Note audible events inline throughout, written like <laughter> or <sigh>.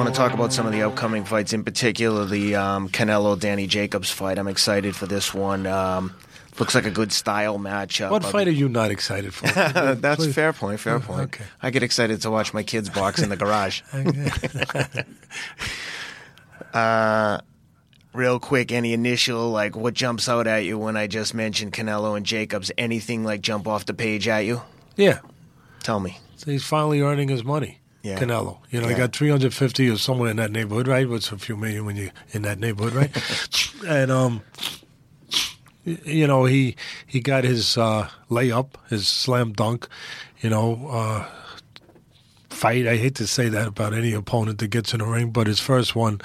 want to talk about some of the upcoming fights, in particular the um, Canelo Danny Jacobs fight. I'm excited for this one. Um, looks like a good style matchup. What fight are you not excited for? <laughs> That's Please. fair point. Fair point. okay. I get excited to watch my kids box in the garage. <laughs> <laughs> uh, real quick, any initial like what jumps out at you when I just mentioned Canelo and Jacobs? Anything like jump off the page at you? Yeah. Tell me. So he's finally earning his money. Yeah. Canelo. You know, Yeah. he got 350 or somewhere in that neighborhood, right? What's a few million when you're in that neighborhood, right? <laughs> and um you know, he he got his uh layup, his slam dunk, you know, uh fight. I hate to say that about any opponent that gets in the ring, but his first one,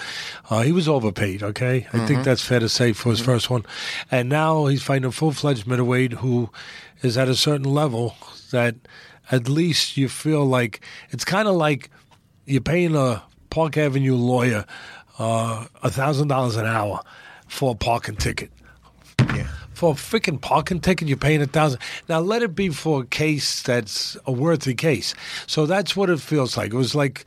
uh, he was overpaid. Okay, I think that's fair to say for his first one, and now he's fighting a full fledged middleweight who is at a certain level that at least you feel like it's kind of like you're paying a Park Avenue lawyer uh, a thousand dollars an hour for a parking ticket Yeah. for a freaking parking ticket, you're paying a thousand. Now let it be for a case that's a worthy case. So that's what it feels like. It was like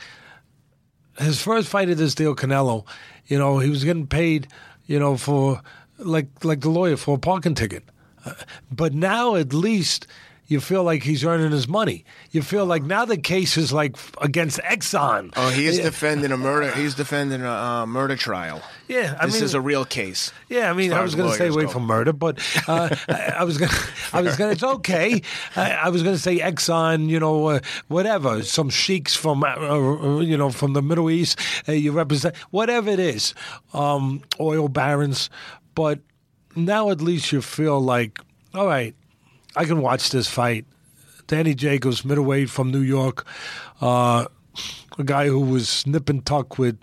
his first fight of this deal, Canelo. You know, he was getting paid. You know, for like like the lawyer for a parking ticket. Uh, but now at least. You feel like he's earning his money. You feel like now the case is like against Exxon. Oh, he is defending a murder. He's defending a uh, murder trial. Yeah, I this mean, is a real case. Yeah, I mean, I was going to stay away go. from murder, but uh, <laughs> I, I was going, to I was going to. It's okay. I, I was going to say Exxon, you know, uh, whatever. Some sheiks from, uh, uh, you know, from the Middle East. Uh, you represent whatever it is, um, oil barons. But now at least you feel like, all right, I can watch this fight. Danny Jacobs, middleweight from New York, uh, a guy who was nip and tuck with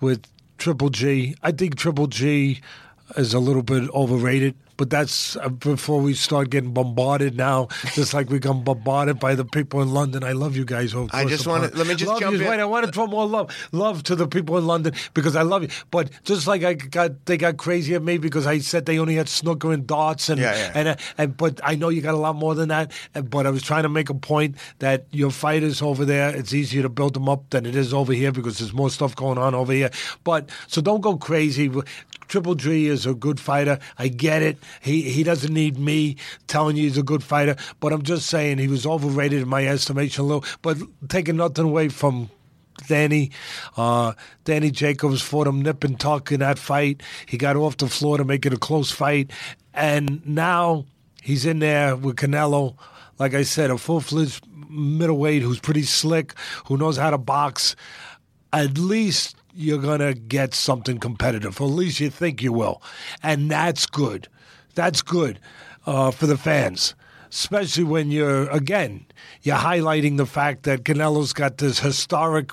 with Triple G. I think Triple G is a little bit overrated, but that's uh, before we start getting bombarded now, just like we got bombarded by the people in London. I love you guys. I just wanna- let me just love jump you. in. Wait, I want to throw more love, love to the people in London because I love you. But just like I got, they got crazy at me because I said they only had snooker and darts, and Yeah, yeah. and uh, and but I know you got a lot more than that. But I was trying to make a point that your fighters over there, it's easier to build them up than it is over here because there's more stuff going on over here. But so don't go crazy. Triple G is a good fighter. I get it. He he doesn't need me telling you he's a good fighter. But I'm just saying he was overrated in my estimation a little. But taking nothing away from Danny. Uh, Danny Jacobs fought him nip and tuck in that fight. He got off the floor to make it a close fight. And now he's in there with Canelo. Like I said, a full fledged middleweight who's pretty slick, who knows how to box. At least you're going to get something competitive, or at least you think you will. And that's good. That's good uh, for the fans especially when you're again you're highlighting the fact that Canelo's got this historic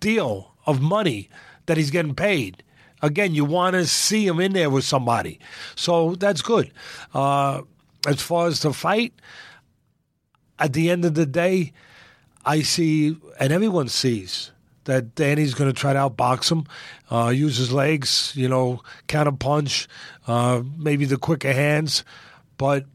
deal of money that he's getting paid. Again, you want to see him in there with somebody, so that's good. Uh, as far as the fight, at the end of the day, I see, and everyone sees that Danny's going to try to outbox him, uh, use his legs, you know, counter punch, uh, maybe the quicker hands. But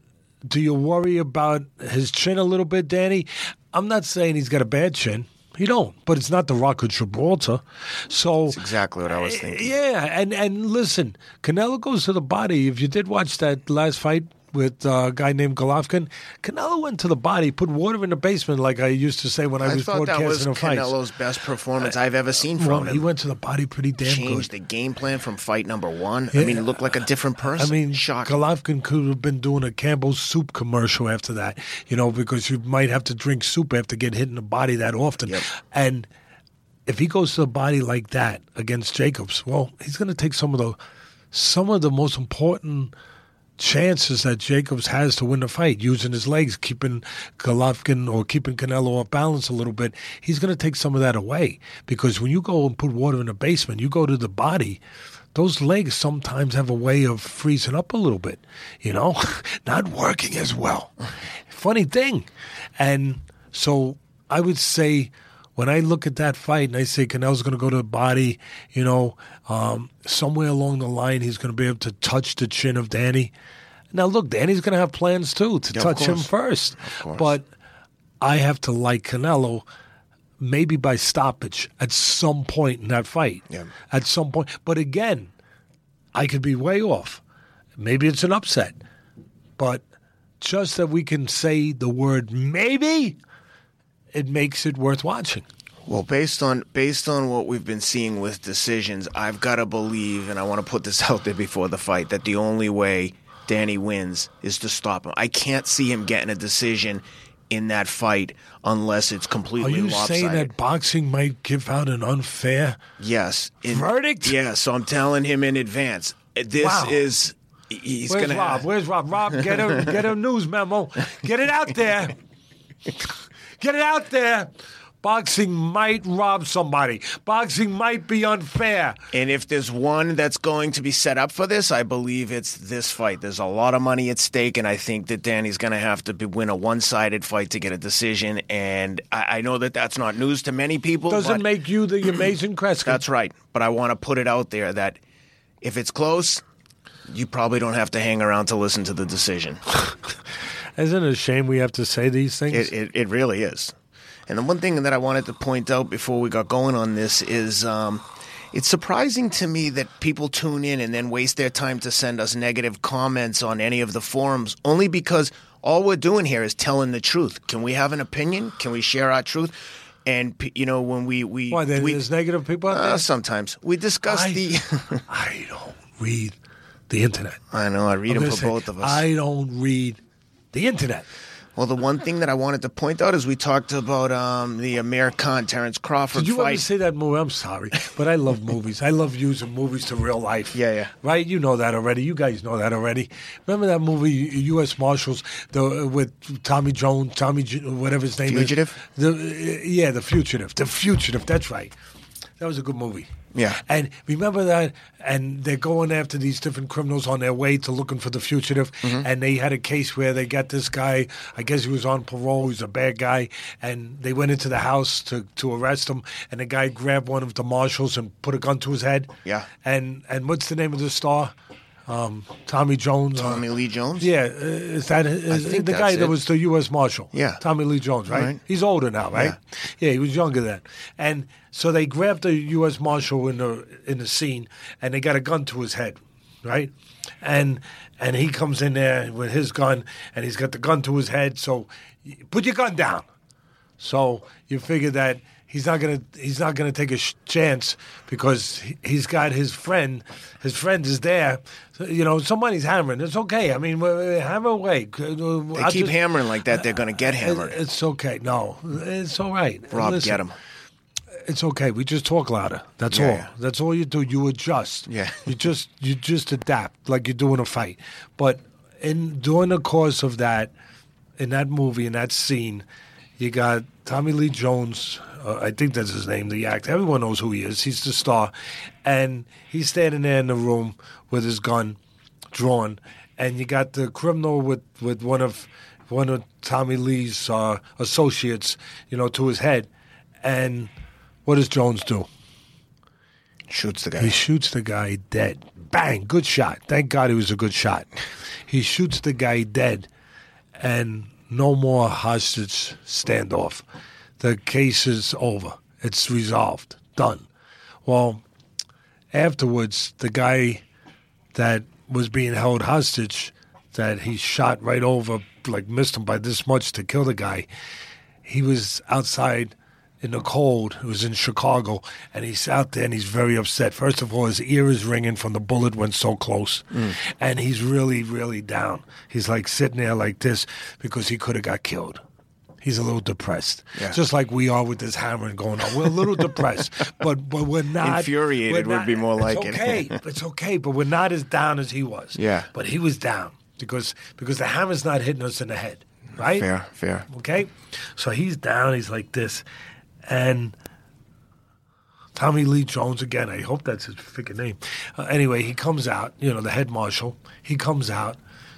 do you worry about his chin a little bit, Danny? I'm not saying he's got a bad chin. He don't, but it's not the Rock of Gibraltar. So That's exactly what I was thinking. yeah, and and listen, Canelo goes to the body. If you did watch that last fight with a guy named Golovkin, Canelo went to the body, put water in the basement, like I used to say when I, I was thought that was broadcasting a fight. Canelo's best performance I've ever seen from Well, him. he went to the body pretty damn Changed good. the game plan from fight number one. I mean, looked like a different person. I mean, shocking. Golovkin could have been doing a Campbell's soup commercial after that, you know, because you might have to drink soup after get hit in the body that often. Yep. And if he goes to the body like that against Jacobs, well, he's going to take some of the some of the most important chances that Jacobs has to win the fight, using his legs, keeping Golovkin or keeping Canelo off balance a little bit. He's going to take some of that away because when you go and put water in the basement, you go to the body. Those legs sometimes have a way of freezing up a little bit, you know, <laughs> not working as well. Funny thing. And so I would say when I look at that fight and I say Canelo's going to go to the body, you know, um, somewhere along the line he's going to be able to touch the chin of Danny. Now, look, Danny's going to have plans too to Yeah, touch him first, but I have to like Canelo maybe by stoppage at some point in that fight. Yeah. At some point. But again, I could be way off. Maybe it's an upset. But just that we can say the word maybe, it makes it worth watching. Well, based on based on what we've been seeing with decisions, I've got to believe, and I want to put this <laughs> out there before the fight, that the only way Danny wins is to stop him. I can't see him getting a decision in that fight unless it's completely. Are you lopsided. saying that boxing might give out an unfair? yes, in- Verdict? Yeah, so I'm telling him in advance. Uh, this Wow. is he's Where's gonna Rob? Where's Rob? Rob, get a get a news memo. Get it out there. Get it out there. Boxing might rob somebody. Boxing might be unfair. And if there's one that's going to be set up for this, I believe it's this fight. There's a lot of money at stake, and I think that Danny's going to have to be, win a one-sided fight to get a decision. And I, I know that that's not news to many people. Doesn't make you the amazing <clears throat> Kreskin. that's right. But I want to put it out there that if it's close, you probably don't have to hang around to listen to the decision. <laughs> Isn't it a shame we have to say these things? It, it, it really is. And the one thing that I wanted to point out before we got going on this is um, it's surprising to me that people tune in and then waste their time to send us negative comments on any of the forums only because all we're doing here is telling the truth. Can we have an opinion? Can we share our truth? And you know when we we, Why, there- we there's negative people out uh, there? sometimes we discuss I- the. <laughs> I don't read the internet. I know I read I'm them for say, both of us. I don't read the internet. Well, the one thing that I wanted to point out is we talked about um, the Amir Khan Terence Crawford Did you fight. ever say that movie? I'm sorry, but I love movies. I love using movies to real life. Yeah, yeah. Right? You know that already. You guys know that already. Remember that movie, U.S. Marshals, the with Tommy Jones, Tommy, J- whatever his name Fugitive? is. The yeah, the fugitive, the fugitive. That's right. That was a good movie. Yeah. And remember that, and they're going after these different criminals on their way to looking for the fugitive. Mm-hmm. And they had a case where they got this guy. I guess he was on parole. He was a bad guy, and they went into the house to, to arrest him. And the guy grabbed one of the marshals and put a gun to his head. Yeah. And and what's the name of the star? Um, Tommy Jones. uh, Tommy Lee Jones. yeah, uh, is that is, the guy that's that was the U.S. Marshal? Yeah. Tommy Lee Jones, right? Right. He's older now, right? Yeah. Yeah. he was younger then, and so they grabbed the U.S. Marshal in the in the scene, and they got a gun to his head, right? And and he comes in there with his gun, and he's got the gun to his head. So, put your gun down. So you figure that he's not gonna he's not gonna take a sh- chance because he- he's got his friend. His friend is there. So, you know, somebody's hammering. It's okay. I mean, hammer away. Uh, they keep hammering like that, they're going to get uh, hammered. It's okay. No, it's all right. Rob, Listen, get him. It's okay. We just talk louder. That's Yeah, all. yeah. That's all you do. You adjust. Yeah. You just you just adapt like you do in a fight. But in during the course of that, in that movie, in that scene, you got Tommy Lee Jones. Uh, I think that's his name. The actor. Everyone knows who he is. He's the star, and he's standing there in the room with his gun drawn, and you got the criminal with with one of one of Tommy Lee's uh, associates, you know, to his head, and what does Jones do? Shoots the guy. He shoots the guy dead. Bang! Good shot. Thank God he was a good shot. <laughs> He shoots the guy dead, and no more hostage standoff. The case is over. It's resolved. Done. Well, afterwards, the guy that was being held hostage, that he shot right over, like missed him by this much to kill the guy, he was outside in the cold. It was in Chicago, and he's out there and he's very upset. First of all, his ear is ringing from the bullet went so close, mm. and he's really, really down. He's like sitting there like this because he could have got killed. He's a little depressed, Yeah. just like we are with this hammering going on. We're a little depressed, <laughs> but but we're not Infuriated we're would be more like it's it. okay. it's okay, but we're not as down as he was. Yeah. but he was down because because the hammer's not hitting us in the head, right? Fair, fair. Okay, so he's down. He's like this, and Tommy Lee Jones again. I hope that's his freaking name. Uh, anyway, he comes out. You know, the head marshal. He comes out.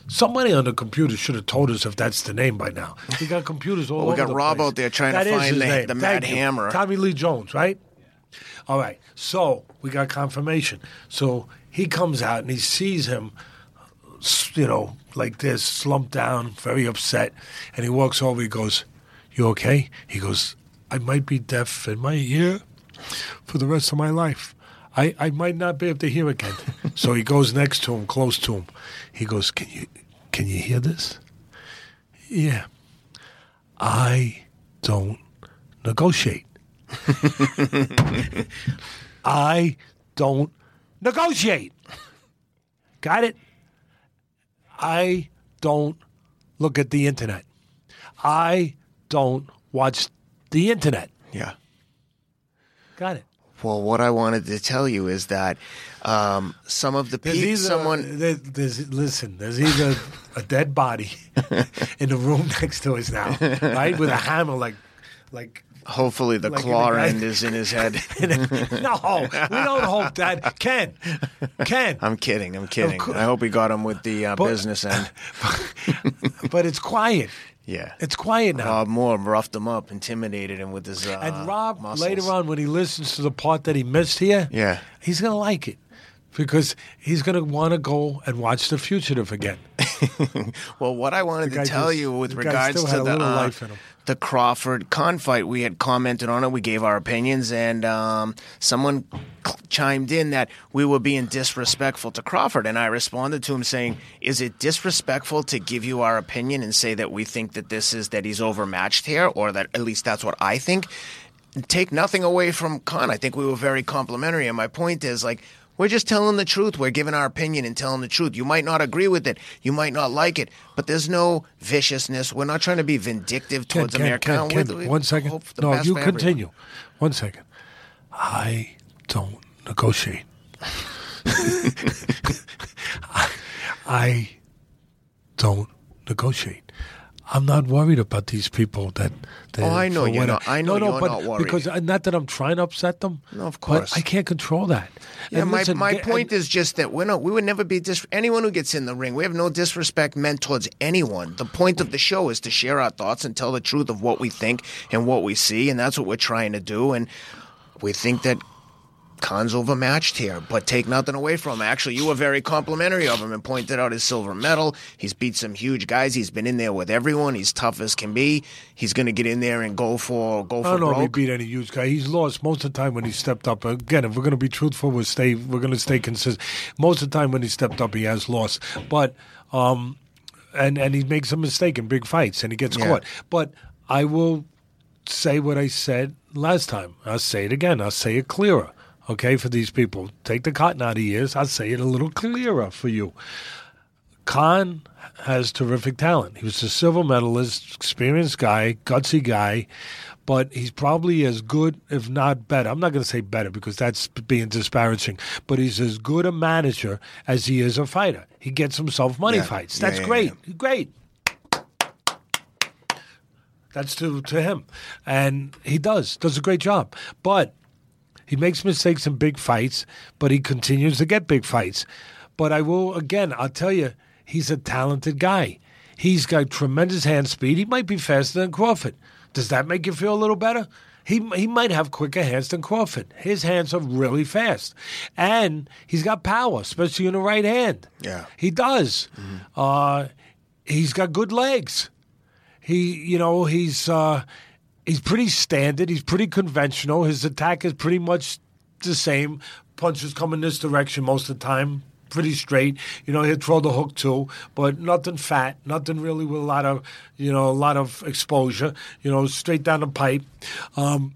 Somebody on the computer should have told us if that's the name by now. We got computers all Well, we got the Rob place. out there trying to find the- name. the Mad you. Hammer. Tommy Lee Jones, right? All right. So we got confirmation. So he comes out and he sees him you know, like this, slumped down, very upset. And he walks over, he goes, You okay? He goes, I might be deaf in my ear for the rest of my life. I, I might not be able to hear again. <laughs> so he goes next to him, close to him. He goes, Can you can you hear this? Yeah. I don't negotiate. <laughs> I don't negotiate. Got it? I don't look at the internet. I don't watch the internet. Yeah. Got it. Well, what I wanted to tell you is that um, some of the people, someone, there- there's, listen, there's either a dead body <laughs> in the room next to us now, right, with a hammer, like, like. hopefully the Like claw the end is in his head. <laughs> no, we don't hope that. Ken, Ken, I'm kidding. I'm kidding. I hope he got him with the uh, But- business end. <laughs> but it's quiet. Yeah. It's quiet now. Rob Moore roughed him up, intimidated him with his uh, and Rob, muscles. later on, when he listens to the part that he missed here, Yeah. he's gonna like it because he's gonna want to go and watch The Fugitive again. <laughs> Well, what I wanted to tell just- you with regards to the uh, life in him. The Crawford Khan fight, we had commented on it. We gave our opinions, and um, someone chimed in that we were being disrespectful to Crawford, and I responded to him saying, "Is it disrespectful to give you our opinion and say that we think that this is that he's overmatched here, or that at least that's what I think?" Take nothing away from Khan. I think we were very complimentary, and my point is like. We're just telling the truth. We're giving our opinion and telling the truth. You might not agree with it. You might not like it, but there's no viciousness. We're not trying to be vindictive towards Ken, America. Ken, We- Ken, one second. hope for the No, you for everyone. continue. One second. I don't negotiate. I, <laughs> <laughs> I don't negotiate. I'm not worried about these people that. that Oh, I know you're not- I know no, no, you're but not worried. because not that I'm trying to upset them. No, of but course. I can't control that. Yeah, And my, listen, my get- point is just that we're not, we would never be dis- anyone who gets in the ring. We have no disrespect meant towards anyone. The point of the show is to share our thoughts and tell the truth of what we think and what we see, and that's what we're trying to do. And we think that Khan's overmatched here, but take nothing away from him. Actually, you were very complimentary of him and pointed out his silver medal. He's beat some huge guys. He's been in there with everyone. He's tough as can be. He's going to get in there and go for go for. I don't know if he broke. beat any huge guy. He's lost most of the time when he stepped up. Again, if we're going to be truthful, we'll stay. We're going to stay consistent. Most of the time when he stepped up, he has lost. But um, and and he makes a mistake in big fights and he gets Yeah. caught. But I will say what I said last time. I'll say it again. I'll say it clearer. Okay, for these people, take the cotton out of your ears. I'll say it a little clearer for you. Khan has terrific talent. He was a silver medalist, experienced guy, gutsy guy, but he's probably as good, if not better. I'm not going to say better because that's being disparaging, but he's as good a manager as he is a fighter. He gets himself money Yeah. fights. Yeah, That's yeah, great. Great. That's to, to him. And he does, does a great job. But he makes mistakes in big fights, but he continues to get big fights. But I will, again, I'll tell you, he's a talented guy. He's got tremendous hand speed. He might be faster than Crawford. Does that make you feel a little better? He, he might have quicker hands than Crawford. His hands are really fast. And he's got power, especially in the right hand. Yeah. He does. Uh, he's got good legs. He, you know, he's uh, he's pretty standard. He's pretty conventional. His attack is pretty much the same. Punches come in this direction most of the time. Pretty straight. You know, he'll throw the hook too, but nothing fat. Nothing really with a lot of, you know, a lot of exposure. You know, straight down the pipe. Um,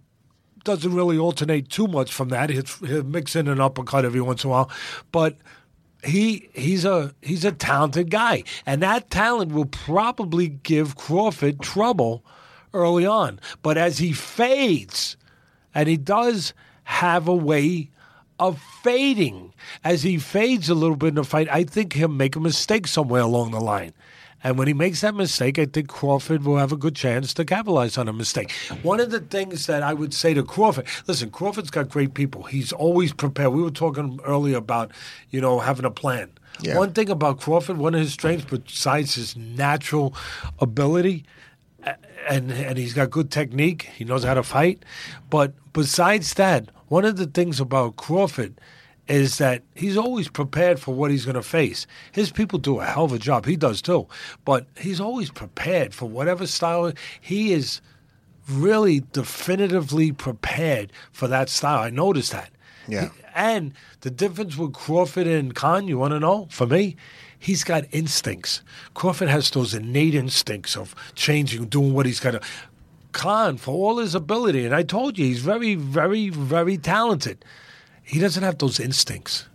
doesn't really alternate too much from that. He'll, he'll mix in an uppercut every once in a while, but he he's a he's a talented guy, and that talent will probably give Crawford trouble early on. But as he fades, and he does have a way of fading, as he fades a little bit in the fight, I think he'll make a mistake somewhere along the line. And when he makes that mistake, I think Crawford will have a good chance to capitalize on a mistake. One of the things that I would say to Crawford, listen, Crawford's got great people. He's always prepared. We were talking earlier about, you know, having a plan. Yeah. One thing about Crawford, one of his strengths, besides his natural ability, and and he's got good technique. He knows how to fight. But besides that, one of the things about Crawford is that he's always prepared for what he's going to face. His people do a hell of a job. He does too. But he's always prepared for whatever style he is really definitively prepared for that style. I noticed that. Yeah. And the difference with Crawford and Khan, you want to know? For me, he's got instincts. Crawford has those innate instincts of changing, doing what he's got to. Khan, for all his ability, and I told you, he's very, very, very talented. He doesn't have those instincts.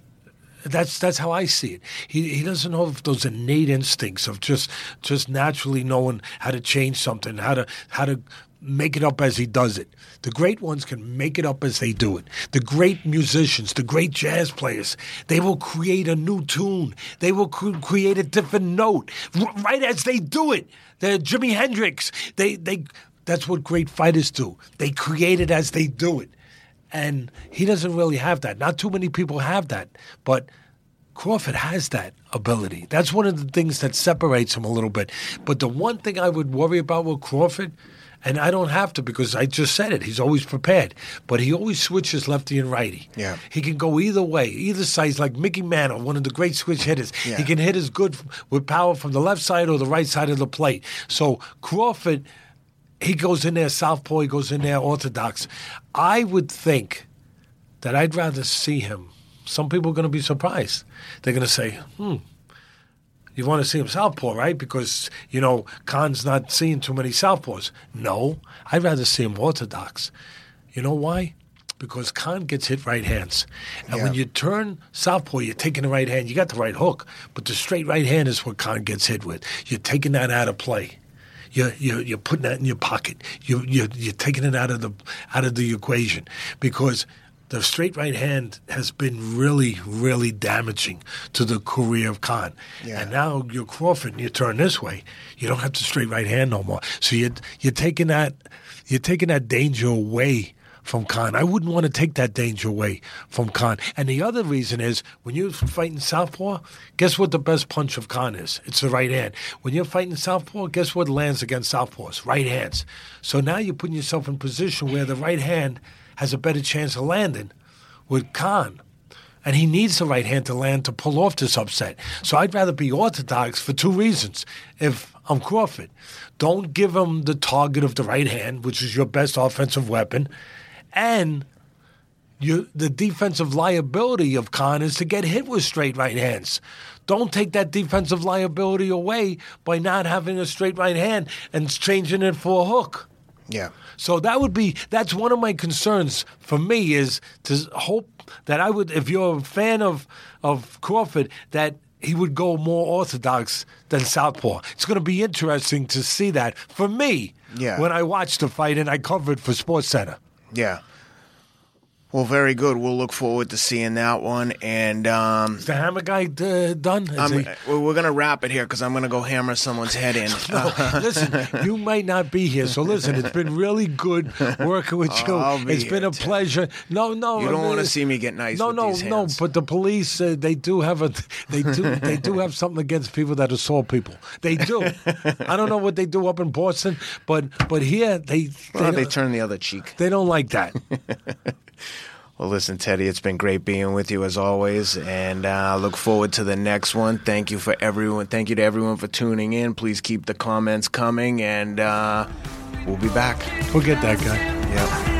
That's that's how I see it. He he doesn't have those innate instincts of just just naturally knowing how to change something, how to how to make it up as he does it. The great ones can make it up as they do it. The great musicians, the great jazz players, they will create a new tune. They will cr- create a different note r- right as they do it. They're Jimi Hendrix. They they that's what great fighters do. They create it as they do it. And he doesn't really have that. Not too many people have that. But Crawford has that ability. That's one of the things that separates him a little bit. But the one thing I would worry about with Crawford, and I don't have to because I just said it, he's always prepared. But he always switches lefty and righty. Yeah. He can go either way, either side. He's like Mickey Mantle, one of the great switch hitters. Yeah. He can hit as good with power from the left side or the right side of the plate. So Crawford he goes in there southpaw, he goes in there orthodox. I would think that I'd rather see him. Some people are going to be surprised. They're going to say, "Hmm, you want to see him southpaw, right? Because you know Khan's not seeing too many southpaws." No, I'd rather see him orthodox. You know why? Because Khan gets hit right hands, and when you turn southpaw, you're taking the right hand. You got the right hook, but the straight right hand is what Khan gets hit with. You're taking that out of play. You're, you're, you're putting that in your pocket. You, you're, you're taking it out of the out of the equation because the straight right hand has been really, really damaging to the career of Khan. Yeah. And now you're Crawford and you turn this way. You don't have the straight right hand no more. So you're you're taking that you're taking that danger away from Khan. I wouldn't want to take that danger away from Khan. And the other reason is when you're fighting Southpaw, guess what the best punch of Khan is? It's the right hand. When you're fighting Southpaw, guess what lands against Southpaws? Right hands. So now you're putting yourself in position where the right hand has a better chance of landing with Khan. And he needs the right hand to land to pull off this upset. So I'd rather be orthodox for two reasons. If I'm Crawford, don't give him the target of the right hand, which is your best offensive weapon, and the defensive liability of Khan is to get hit with straight right hands. Don't take that defensive liability away by not having a straight right hand and changing it for a hook. Yeah. So that would be that's one of my concerns for me is to hope that I would if you're a fan of of Crawford that he would go more orthodox than southpaw. It's going to be interesting to see that for me Yeah. when I watched the fight and I covered for SportsCenter. Yeah. Well, very good. We'll look forward to seeing that one. And um, Is the hammer guy uh, done? Is he- well, we're going to wrap it here because I'm going to go hammer someone's head in. <laughs> No, <laughs> listen, you might not be here, so listen. It's been really good working with you. I'll be It's been a Ted. pleasure. No, no, You don't uh, wanna see me get nice No, with no, these no. hands. But the police, uh, they do have a, they do, they do have something against people that assault people. They do. I don't know what they do up in Boston, but but here they Well, they, they turn the other cheek. they don't like that. <laughs> Well, listen, Teddy, it's been great being with you as always, and uh, I look forward to the next one. Thank you for everyone. Thank you to everyone for tuning in. Please keep the comments coming, and uh, we'll be back. We'll get that guy. Yep.